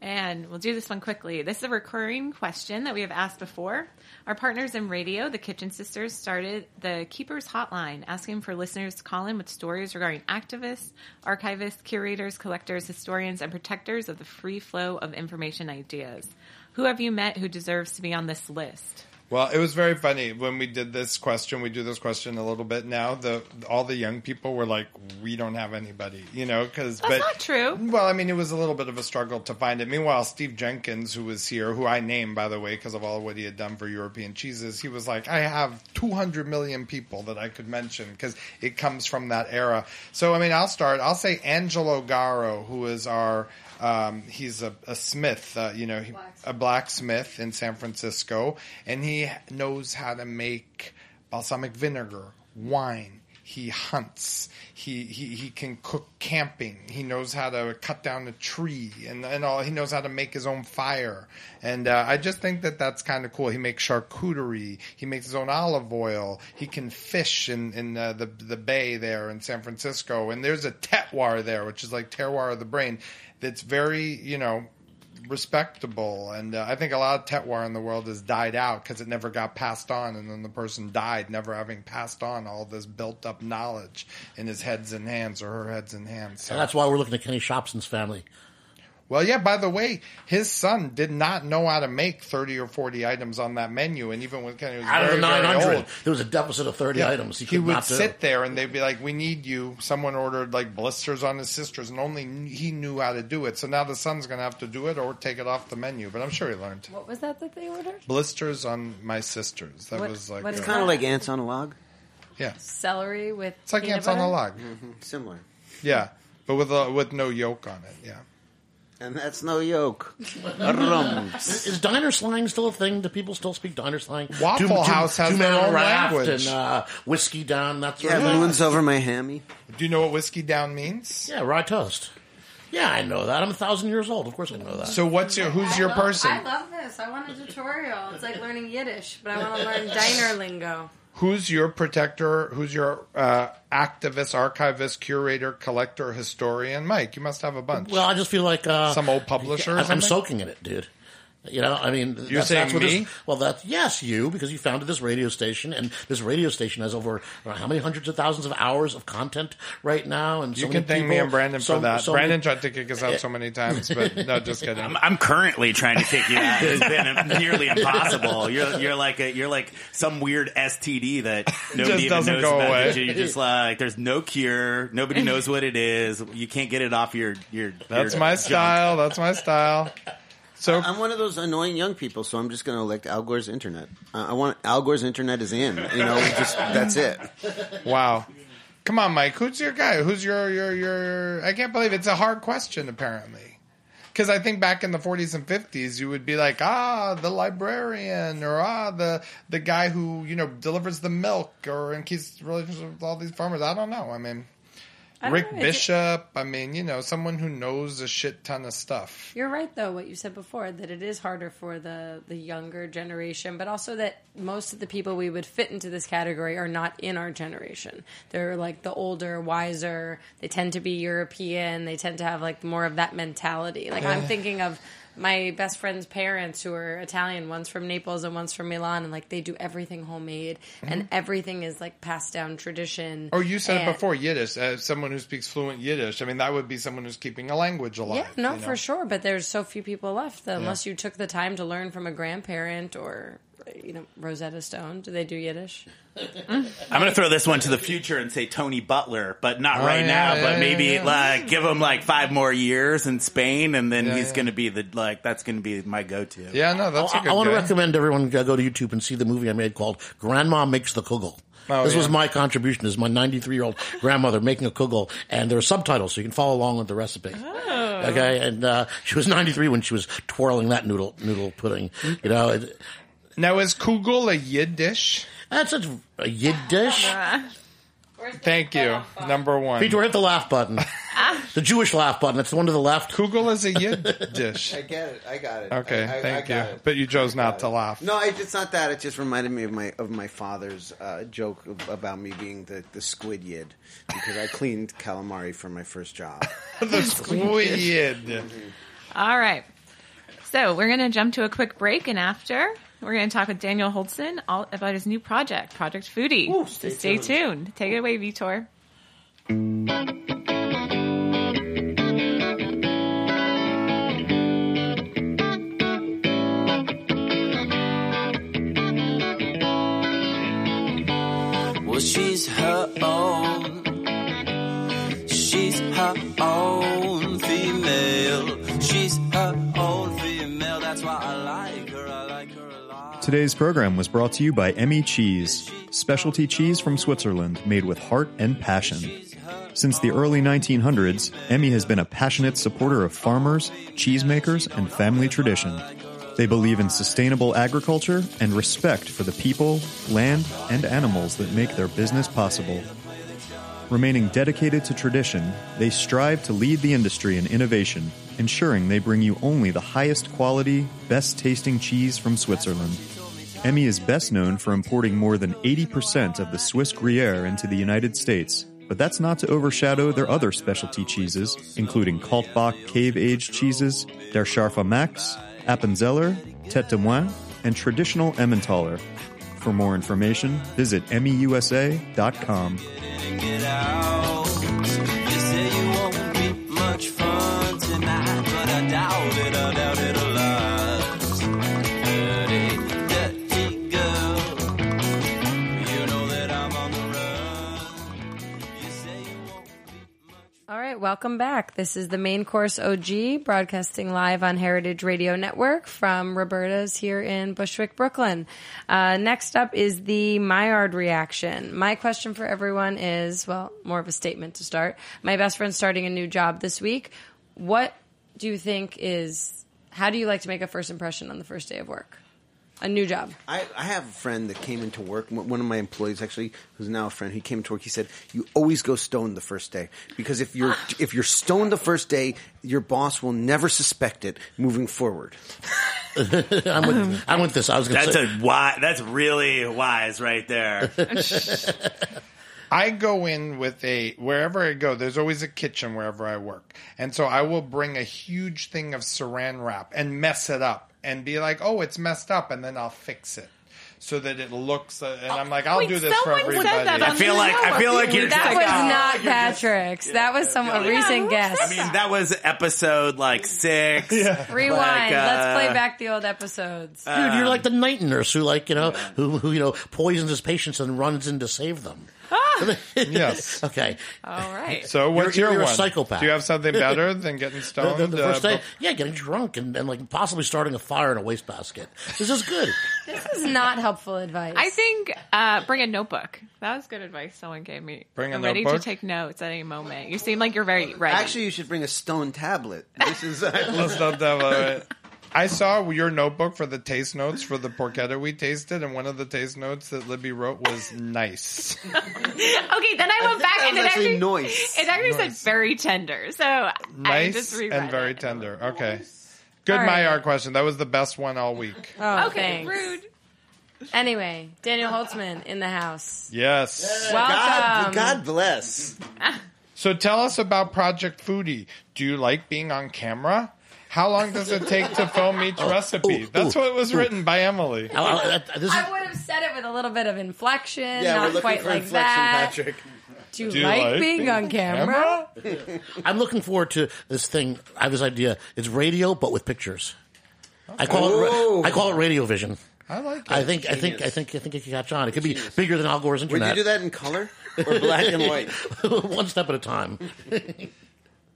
And we'll do this one quickly. This is a recurring question that we have asked before. Our partners in radio, the Kitchen Sisters, started the Keepers Hotline, asking for listeners to call in with stories regarding activists, archivists, curators, collectors, historians, and protectors of the free flow of information ideas. Who have you met who deserves to be on this list? Well, it was very funny when we did this question. We do this question a little bit now. The all the young people were like, "We don't have anybody," you know, because That's but not true. well, I mean, it was a little bit of a struggle to find it. Meanwhile, Steve Jenkins, who was here, who I named by the way because of all what he had done for European cheeses, he was like, "I have 200 million people that I could mention because it comes from that era." So, I mean, I'll start. I'll say Angelo Garro, who is our um, he's a, a smith, uh, you know, he, a blacksmith in San Francisco, and he knows how to make balsamic vinegar, wine. He hunts. He, he he can cook camping. He knows how to cut down a tree, and and all. He knows how to make his own fire. And uh, I just think that that's kind of cool. He makes charcuterie. He makes his own olive oil. He can fish in in uh, the the bay there in San Francisco. And there's a terroir there, which is like terroir of the brain. That's very you know respectable. And uh, I think a lot of terroir in the world has died out because it never got passed on, and then the person died never having passed on all this built up knowledge in his heads and hands or her heads and hands. So. And that's why we're looking at Kenny Shopsin's family. Well, yeah. By the way, his son did not know how to make thirty or forty items on that menu, and even when Kenny was Out of very, the 900, old, there was a deficit of 30 yeah, items. He, he would not do. sit there and they'd be like, "We need you." Someone ordered like blisters on his sisters, and only he knew how to do it. So now the son's going to have to do it or take it off the menu. But I'm sure he learned. What was that that they ordered? Blisters on my sisters. That What- was like what is a- Kind of like ants on a log. yeah, Celery with it's like peanut ants on a butter? log. Similar. Yeah, but with uh, with no yolk on it. Yeah. And that's no yoke. Rum. Is diner slang still a thing? Do people still speak diner slang? Waffle House has two-man their own raft language. and uh, whiskey down. That sort Yeah, of thing. moons over my hammy. Do you know what whiskey down means? Yeah, rye toast. Yeah, I know that. I'm a thousand years old. Of course, I know that. So what's your who's I your love- person? I love this. I want a tutorial. It's like learning Yiddish, but I want to learn diner lingo. Who's your protector? Who's your uh, activist, archivist, curator, collector, historian? Mike, you must have a bunch. well, I just feel like uh, Some old publisher I'm soaking in it, dude. You know, I mean, You're that's, saying that's what me? This, well, that's yes, you because you founded this radio station, and this radio station has over uh, how many hundreds of thousands of hours of content right now, and so you many can thank people, me and Brandon so- for that. so Brandon many- tried to kick us out so many times, but no, just kidding. I'm, I'm currently trying to kick you out. It's been nearly impossible. You're you're like a you're like some weird STD that nobody Just even doesn't knows go about. away. You're just like there's no cure. Nobody knows what it is. You can't get it off your your. That's your my junk. style. That's my style. So I'm one of those annoying young people, so I'm just going to elect Al Gore's internet. Uh, I want Al Gore's internet is in. You know, just that's it. wow. Come on, Mike. Who's your guy? Who's your your your? I can't believe it's a hard question. Apparently, because I think back in the 40s and 50s, you would be like, ah, the librarian, or ah, the the guy who you know delivers the milk, or in case relationships with all these farmers. I don't know. I mean, Rick know, Bishop. I mean, you know, someone who knows a shit ton of stuff. You're right, though, what you said before, that it is harder for the, the younger generation, but also that most of the people we would fit into this category are not in our generation. They're like the older, wiser, they tend to be European, they tend to have like more of that mentality. Like I'm thinking of my best friend's parents who are Italian, one's from Naples and one's from Milan, and like they do everything homemade mm-hmm. and everything is like passed down tradition. Oh, you said it before Yiddish. As someone who speaks fluent Yiddish, I mean, that would be someone who's keeping a language alive. Yeah, no, you know? for sure. But there's so few people left that unless you took the time to learn from a grandparent or you know Rosetta Stone. Do they do Yiddish? I'm gonna throw this one to the future and say Tony Butler, but not Oh, right yeah, now. yeah, but yeah, maybe yeah. like give him like five more years in Spain, and then Yeah, he's yeah. gonna be the like that's gonna be my go-to. Yeah, no, that's a I, good I want to recommend everyone go go to YouTube and see the movie I made called Grandma Makes the Kugel. Oh, this was my contribution. This is my 93 year old grandmother making a kugel, and there are subtitles so you can follow along with the recipe. Oh. Okay, and uh, she was 93 when she was twirling that noodle noodle pudding. You know, it, Now, is Kugel a Yiddish? that's a, a Yiddish. Thank you. Number one. Peter, hit the laugh button. the Jewish laugh button. It's the one to the left. Kugel is a Yiddish. I get it. I got it. Okay, I, I, thank I you. it. But you chose not got to laugh. No, it, it's not that. It just reminded me of my of my father's uh, joke about me being the, the squid yid because I cleaned calamari for my first job. the squid. All right. So we're going to jump to a quick break, and after we're going to talk with Daniel Holzman all about his new project, Project Foodie. Ooh, so stay stay tuned. tuned. Take it away, Vitor. Well, she's her own. She's her own Today's program was brought to you by Emmi Cheese, specialty cheese from Switzerland made with heart and passion. Since the early 1900s, Emmi has been a passionate supporter of farmers, cheesemakers, and family tradition. They believe in sustainable agriculture and respect for the people, land, and animals that make their business possible. Remaining dedicated to tradition, they strive to lead the industry in innovation, ensuring they bring you only the highest quality, best tasting cheese from Switzerland. Emmi is best known for importing more than 80% of the Swiss Gruyere into the United States, but that's not to overshadow their other specialty cheeses, including Kaltbach cave aged cheeses, Der Scharfe Max, Appenzeller, Tete de Moine, and traditional Emmentaler. For more information, visit E right, welcome back. This is the main course OG broadcasting live on Heritage Radio Network from Roberta's here in Bushwick, Brooklyn. Uh, next up is the Maillard reaction. My question for everyone is, well, more of a statement to start. My best friend's starting a new job this week. What do you think is, how do you like to make a first impression on the first day of work? A new job. I, I have a friend that came into work. One one of my employees, actually, who's now a friend, he came to work. He said, "You always go stoned the first day because if you're if you're stoned the first day, your boss will never suspect it moving forward." I'm with, I'm with this. I was going to That's say. a wise. That's really wise right there. I go in with a wherever I go. There's always a kitchen wherever I work, and so I will bring a huge thing of Saran wrap and mess it up and be like, "Oh, it's messed up," and then I'll fix it so that it looks. Uh, and I'm like, "I'll Wait, do this for everybody." I feel like I feel like you're. That was oh, not Patrick's. that was some a recent who guest. I mean, that was episode like six. Rewind. Like, uh, Let's play back the old episodes. Dude, you're like the night nurse who, like, you know, who, who, you know, poisons his patients and runs in to save them. Yes. Okay. All right. So what's You're- your you're a one? psychopath. Do you have something better than getting The, stoned? the- the uh, first day, yeah, getting drunk and, and like possibly starting a fire in a wastebasket. This is good. This is not helpful advice. I think uh, bring a notebook. That was good advice someone gave me. Bring a I'm ready notebook? to take notes at any moment. You seem like you're very ready. Actually, you should bring a stone tablet. This is Let's not have a- I saw your notebook for the taste notes for the porchetta we tasted, and one of the taste notes that Libby wrote was nice. okay, then I went back and it actually actually, noise. it actually said very tender. So I Nice just and very it. tender. Okay. Good All right. Maillard question. That was the best one all week. oh, Okay, thanks. rude. Anyway, Daniel Holzman in the house. Yes. Welcome. God, God bless. So tell us about Project Foodie. Do you like being on camera? How long does it take to film each oh. recipe? ooh, That's ooh, what was ooh. written by Emily. I- I- I- this is- I would have said it with a little bit of inflection, Yeah, we're not looking quite for like inflection, that. Patrick. Do you Do you like, like being being on camera? I'm looking forward to this thing. I have this idea. It's radio, but with pictures. I call it. Oh. ra- I call it radio vision. I like it. I think. I think. I think. I think it could catch on. It could be bigger than Al Gore's Would internet. you do that in color or black and white? One step at a time.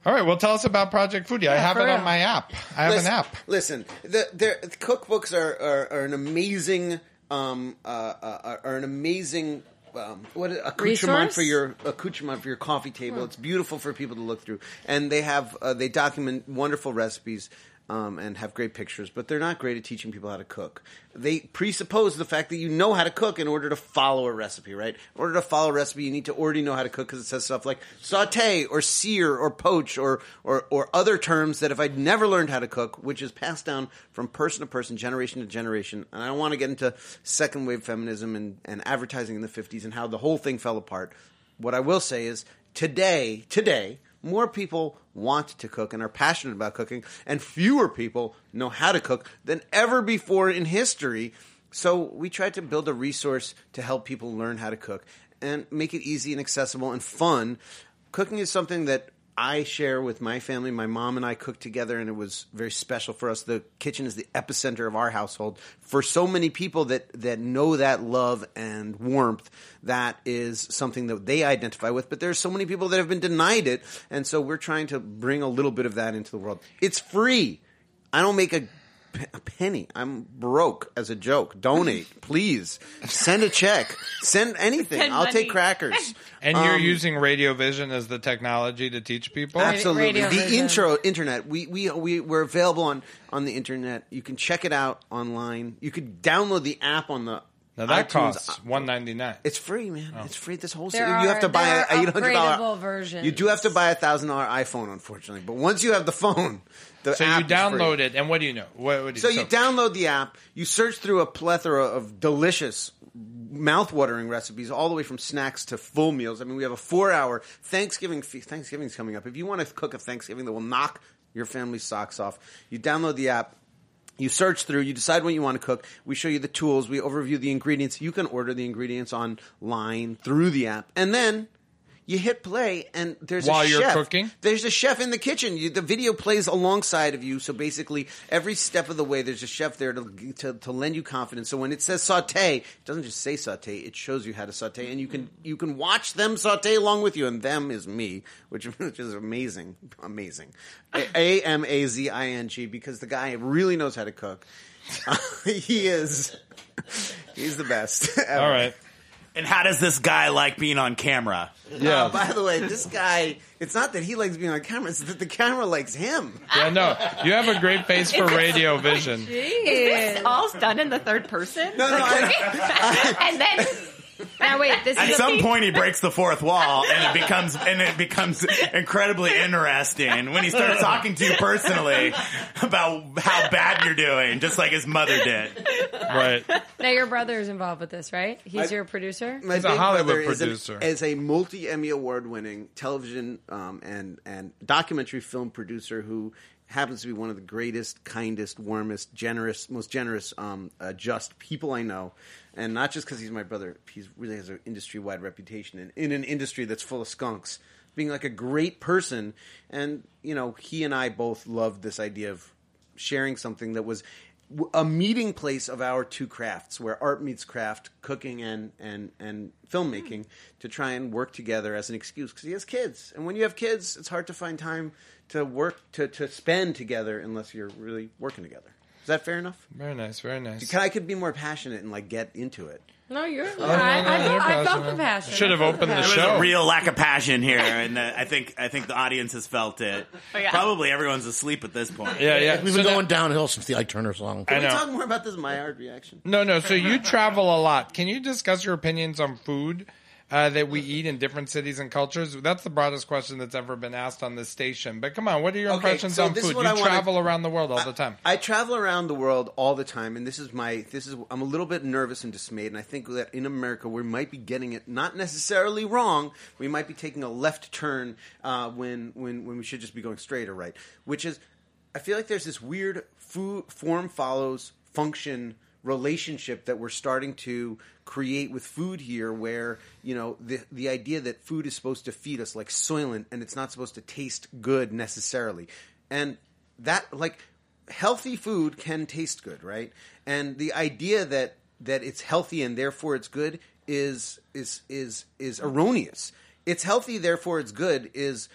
All right, well, tell us about Project Foodie. I have it on my app. I have listen, an app. Listen, the, their cookbooks are, are, are an amazing, um, uh, uh, are an amazing. Um, what accoutrement Resource? for your accoutrement for your coffee table? It's beautiful for people to look through, and they have uh, they document wonderful recipes um, and have great pictures. But they're not great at teaching people how to cook. They presuppose the fact that you know how to cook in order to follow a recipe. Right? In order to follow a recipe, you need to already know how to cook because it says stuff like saute or sear or poach or, or or other terms that if I'd never learned how to cook, which is passed down from person to person, generation to generation. And I don't want to get into second wave feminism and, and advertising in the fifties and how the whole thing fell apart. What I will say is today, today, more people want to cook and are passionate about cooking, and fewer people know how to cook than ever before in history. So we tried to build a resource to help people learn how to cook and make it easy and accessible and fun. Cooking is something that I share with my family. My mom and I cooked together, and it was very special for us. The kitchen is the epicenter of our household. For so many people that that know that love and warmth, that is something that they identify with. But there's so many people that have been denied it, and so we're trying to bring a little bit of that into the world. It's free. I don't make a a penny. I'm broke as a joke. Donate, please. Send a check. Send anything. Send I'll money. take crackers. And you're Um, using Radio Vision as the technology to teach people? Absolutely. Radio the version. intro internet. We we we we're available on on the internet. You can check it out online. You could download the app on the Now that iTunes. costs uh, one ninety nine. It's free, man. Oh. It's free. This whole There se- you have to buy there a eight hundred upgradable dollar versions. You do have to buy a thousand dollar iPhone, unfortunately. But once you have the phone, the So you app is free. download it, and what do you know? What, what do So you download the app, you search through a plethora of delicious, mouth-watering recipes, all the way from snacks to full meals. I mean, we have a four-hour Thanksgiving feast. Thanksgiving's coming up. If you want to cook a Thanksgiving that will knock your family's socks off, you download the app. You search through, you decide what you want to cook. We show you the tools, we overview the ingredients. You can order the ingredients online through the app. And then you hit play and there's While a you're chef. cooking? There's a chef in the kitchen. You, the video plays alongside of you, so basically every step of the way, there's a chef there to, to to lend you confidence. So when it says saute, it doesn't just say saute; it shows you how to saute, and you can you can watch them saute along with you. And them is me, which which is amazing, amazing. A M A Z I N G, because the guy really knows how to cook. he is. He's the best. All right. And how does this guy like being on camera? Yeah. Uh, by the way, this guy, it's not that he likes being on camera, it's that the camera likes him. Yeah, no. You have a great face for Radio Vision. Is this all done in the third person? No, no, I, and then Now wait, this At is some point, he breaks the fourth wall, and it becomes and it becomes incredibly interesting when he starts talking to you personally about how bad you're doing, just like his mother did. Right. now your brother is involved with this, right? He's I- your producer. my He's a big Hollywood brother is an- producer. Is, a multi Emmy award winning television um, and and documentary film producer who happens to be one of the greatest, kindest, warmest, generous, most generous, um, uh, just people I know. And not just because he's my brother, he really has an industry wide reputation in, in an industry that's full of skunks. Being like a great person, and you know, he and I both loved this idea of sharing something that was a meeting place of our two crafts where art meets craft cooking and and and filmmaking to try and work together as an excuse because he has kids and when you have kids it's hard to find time to work to to spend together unless you're really working together is that fair enough Very nice. Very nice. Can- i could be more passionate and like get into it No, you're. no, I, no, I, you're felt, I felt the passion. Should have I felt the opened the passion. There was show. a real lack of passion here, and uh, I think I think the audience has felt it. Oh, yeah. Probably everyone's asleep at this point. Yeah, yeah. We've been now- going downhill since the Ike Turner song. I can we know. talk more about this Maillard reaction No, no. So you travel a lot. Can you discuss your opinions on food uh, that we eat in different cities and cultures? That's the broadest question that's ever been asked on this station. But come on, what are your Okay, impressions so on food? You I wanna- travel around the world all the time. I travel around the world all the time, and this is my this is I'm a little bit nervous and dismayed, and I think that in America we might be getting it not necessarily wrong. We might be taking a left turn uh, when when when we should just be going straight or right, which is. I feel like there's this weird food form follows function relationship that we're starting to create with food here where you know the the idea that food is supposed to feed us like soylent and it's not supposed to taste good necessarily and that like healthy food can taste good right and the idea that that it's healthy and therefore it's good is is is is erroneous it's healthy therefore it's good is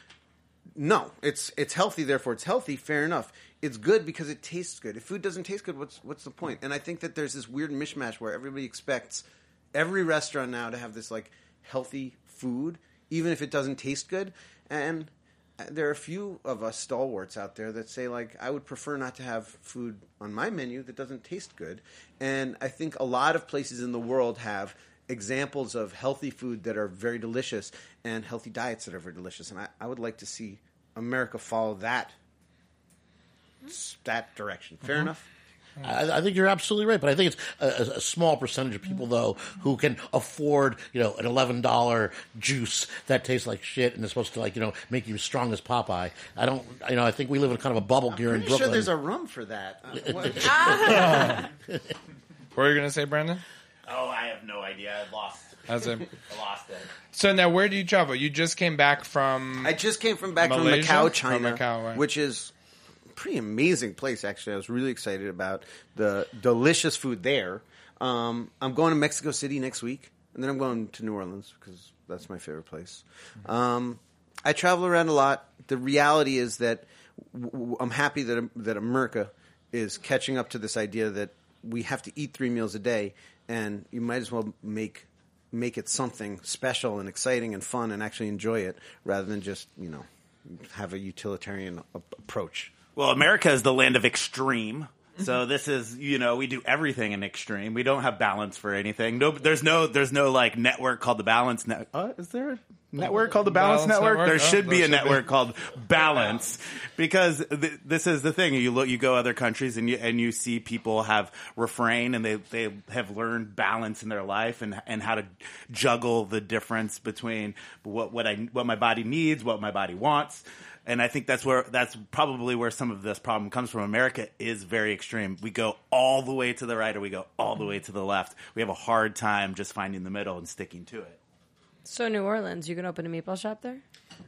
no, it's it's healthy, therefore it's healthy. Fair enough. It's good because it tastes good. If food doesn't taste good, what's what's the point? And I think that there's this weird mishmash where everybody expects every restaurant now to have this like healthy food, even if it doesn't taste good. And there are a few of us stalwarts out there that say like I would prefer not to have food on my menu that doesn't taste good. And I think a lot of places in the world have examples of healthy food that are very delicious and healthy diets that are very delicious. And I, I would like to see America follow that that direction. Fair enough. I, I think you're absolutely right, but I think it's a, a small percentage of people though who can afford, you know, an eleven dollar juice that tastes like shit and is supposed to like, you know, make you as strong as Popeye. I don't, you know, I think we live in kind of a bubble here in Pretty Brooklyn. sure there's a room for that. Uh, what- What were you going to say, Brandon? Oh, I have no idea. I lost. That's it. I lost it. So now, where do you travel? You just came back from. I just came from back Malaysia? from Macau, From China, Macau, right. which is a pretty amazing place. Actually, I was really excited about the delicious food there. Um, I'm going to Mexico City next week, and then I'm going to New Orleans because that's my favorite place. Um, I travel around a lot. The reality is that w- w- I'm happy that that America is catching up to this idea that we have to eat three meals a day, and you might as well make make it something special and exciting and fun and actually enjoy it rather than just you know have a utilitarian a- approach. Well, America is the land of extreme. So this is, you know, we do everything in extreme. We don't have balance for anything. No, there's no, there's no like network called the Balance Network. Uh, is there a network called the Balance, Balance Network? Network? There Oh, should be a should be. network called Balance because th- this is the thing. You look, you go other countries and you and you see people have refrain and they they have learned balance in their life and and how to juggle the difference between what what I what my body needs, what my body wants. And I think that's where that's probably where some of this problem comes from. America is very extreme. We go all the way to the right or we go all the way to the left. We have a hard time just finding the middle and sticking to it. So New Orleans, you can open a meatball shop there.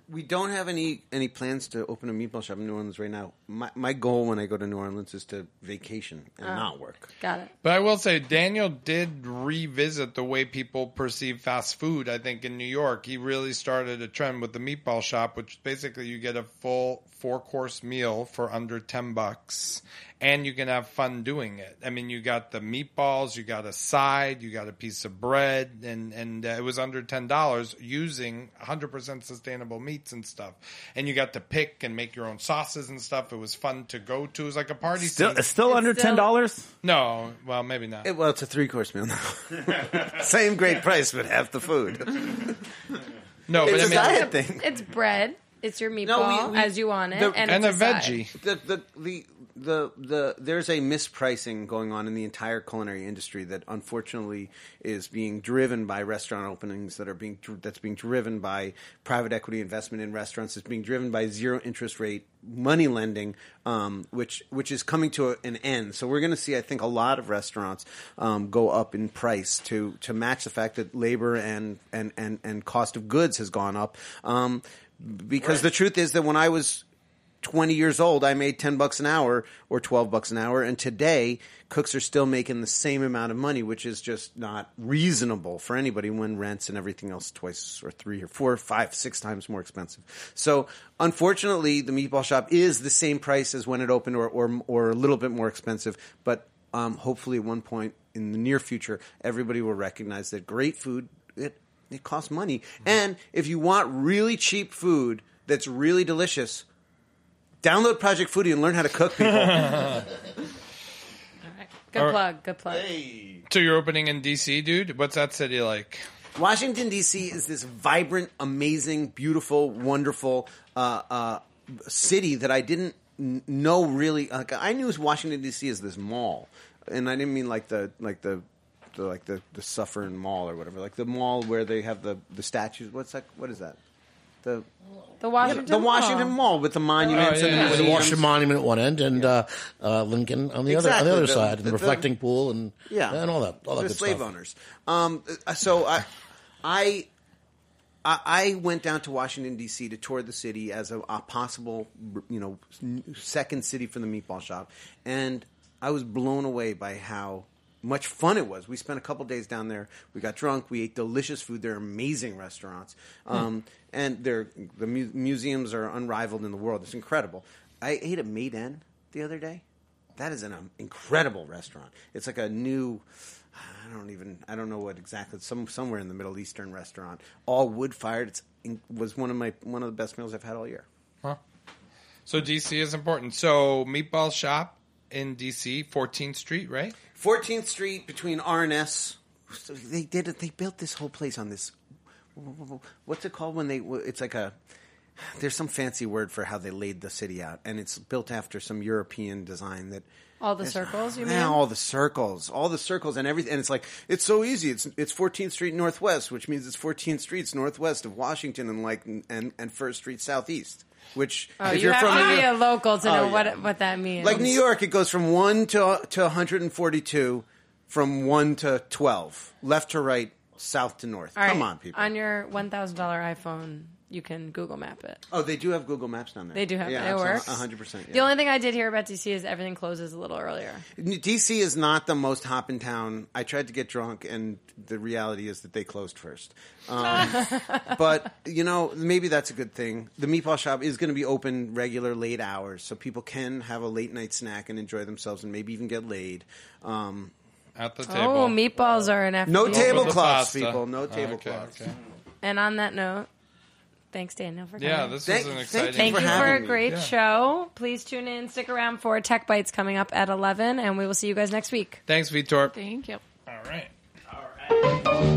We don't have any any plans to open a meatball shop in New Orleans right now. My my goal when I go to New Orleans is to vacation and ah, not work. Got it. But I will say, Daniel did revisit the way people perceive fast food. I think in New York, he really started a trend with the meatball shop, which basically you get a full four course meal for under 10 bucks and you can have fun doing it. I mean, you got the meatballs, you got a side, you got a piece of bread, and, and uh, it was under $10 using 100% sustainable meats and stuff. And you got to pick and make your own sauces and stuff. It was fun to go to. It was like a party Still, scene. it's under ten dollars. No, well, maybe not. It, well, it's a three course meal now. Same great price, but half the food. no, but It's I a mean, diet thing. It's bread. It's your No, meatball we- we- as you want it, the- and, and a it's side. veggie. the, the the the the there's a mispricing going on in the entire culinary industry that unfortunately is being driven by restaurant openings that are being that's being driven by private equity investment in restaurants. It's being driven by zero interest rate money lending, um, which which is coming to an end. So we're going to see, I think, a lot of restaurants um, go up in price to to match the fact that labor and and and, and cost of goods has gone up. Um, because the truth is that when I was 20 years old, I made 10 bucks an hour or 12 bucks an hour. And today, cooks are still making the same amount of money, which is just not reasonable for anybody when rents and everything else twice or three or four, five, six times more expensive. So, unfortunately, the meatball shop is the same price as when it opened or, or, or a little bit more expensive. But um, hopefully, at one point in the near future, everybody will recognize that great food, it, it costs money. And if you want really cheap food that's really delicious, Download Project Foodie and learn how to cook, people. Good Or- plug. Good plug. So you're opening in DC, dude? What's that city like? Washington D.C. is this vibrant, amazing, beautiful, wonderful uh, uh, city that I didn't n- know really. Like, I knew Washington D.C. as this mall, and I didn't mean like the like the. The, like the the Suffern Mall or whatever, like the mall where they have the the statues. What's that? What is that? The The Washington. the Washington Mall. Mall with the monuments Oh, yeah, and yeah. the With the museums. Washington Monument at one end and uh, uh, Lincoln on the other on Exactly. the other The- side, and the, the- reflecting pool and Yeah, and all that all that the good slave stuff. owners. Um, uh, so I, I, I I went down to Washington D.C. to tour the city as a, a possible, you know, second city for the meatball shop, and I was blown away by how much fun it was. We spent a couple days down there. We got drunk. We ate delicious food. They're amazing restaurants, um, and they're the mu- museums are unrivaled in the world. It's incredible. I ate at Maydan the other day. That is an um, incredible restaurant. It's like a new. I don't even. I don't know what exactly. Some somewhere in the Middle Eastern restaurant, all wood fired. It's in, was one of my one of the best meals I've had all year. Huh. So DC is important. So Meatball Shop in DC, 14th Street, right? 14th Street between R and S. So They did it. They built this whole place on this. What's it called when they? It's like a. There's some fancy word for how they laid the city out, and it's built after some European design that. All the circles, you mean? Yeah, all the circles, all the circles, and everything. And it's like it's so easy. It's it's 14th Street Northwest, which means it's 14th streets northwest of Washington, and like and and First Street Southeast. Which Oh, if you you're have from to New be a local to Oh, know yeah. what what that means. like New York, it goes from one to to 142, from one to 12, left to right, south to north. All right, Come on, people. On your one thousand dollar iPhone, you can Google Map it. oh, they do have Google Maps down there. They do have yeah, it. Works. 100. percent The only thing I did hear about DC is everything closes a little earlier. DC is not the most hop in town. I tried to get drunk, and the reality is that they closed first. Um, but you know, maybe that's a good thing. The meatball shop is going to be open regular late hours, so people can have a late night snack and enjoy themselves, and maybe even get laid. Um, At the table. Oh, meatballs are an FD. no tablecloths, people. No Okay, tablecloths. okay. And on that note, thanks Daniel for coming. Yeah, this Thank- was an exciting. Thank you for having a me. great Yeah. show. Please tune in, stick around for Tech Bites coming up at 11, and we will see you guys next week. Thanks, Vitor. Thank you. All right. Thanks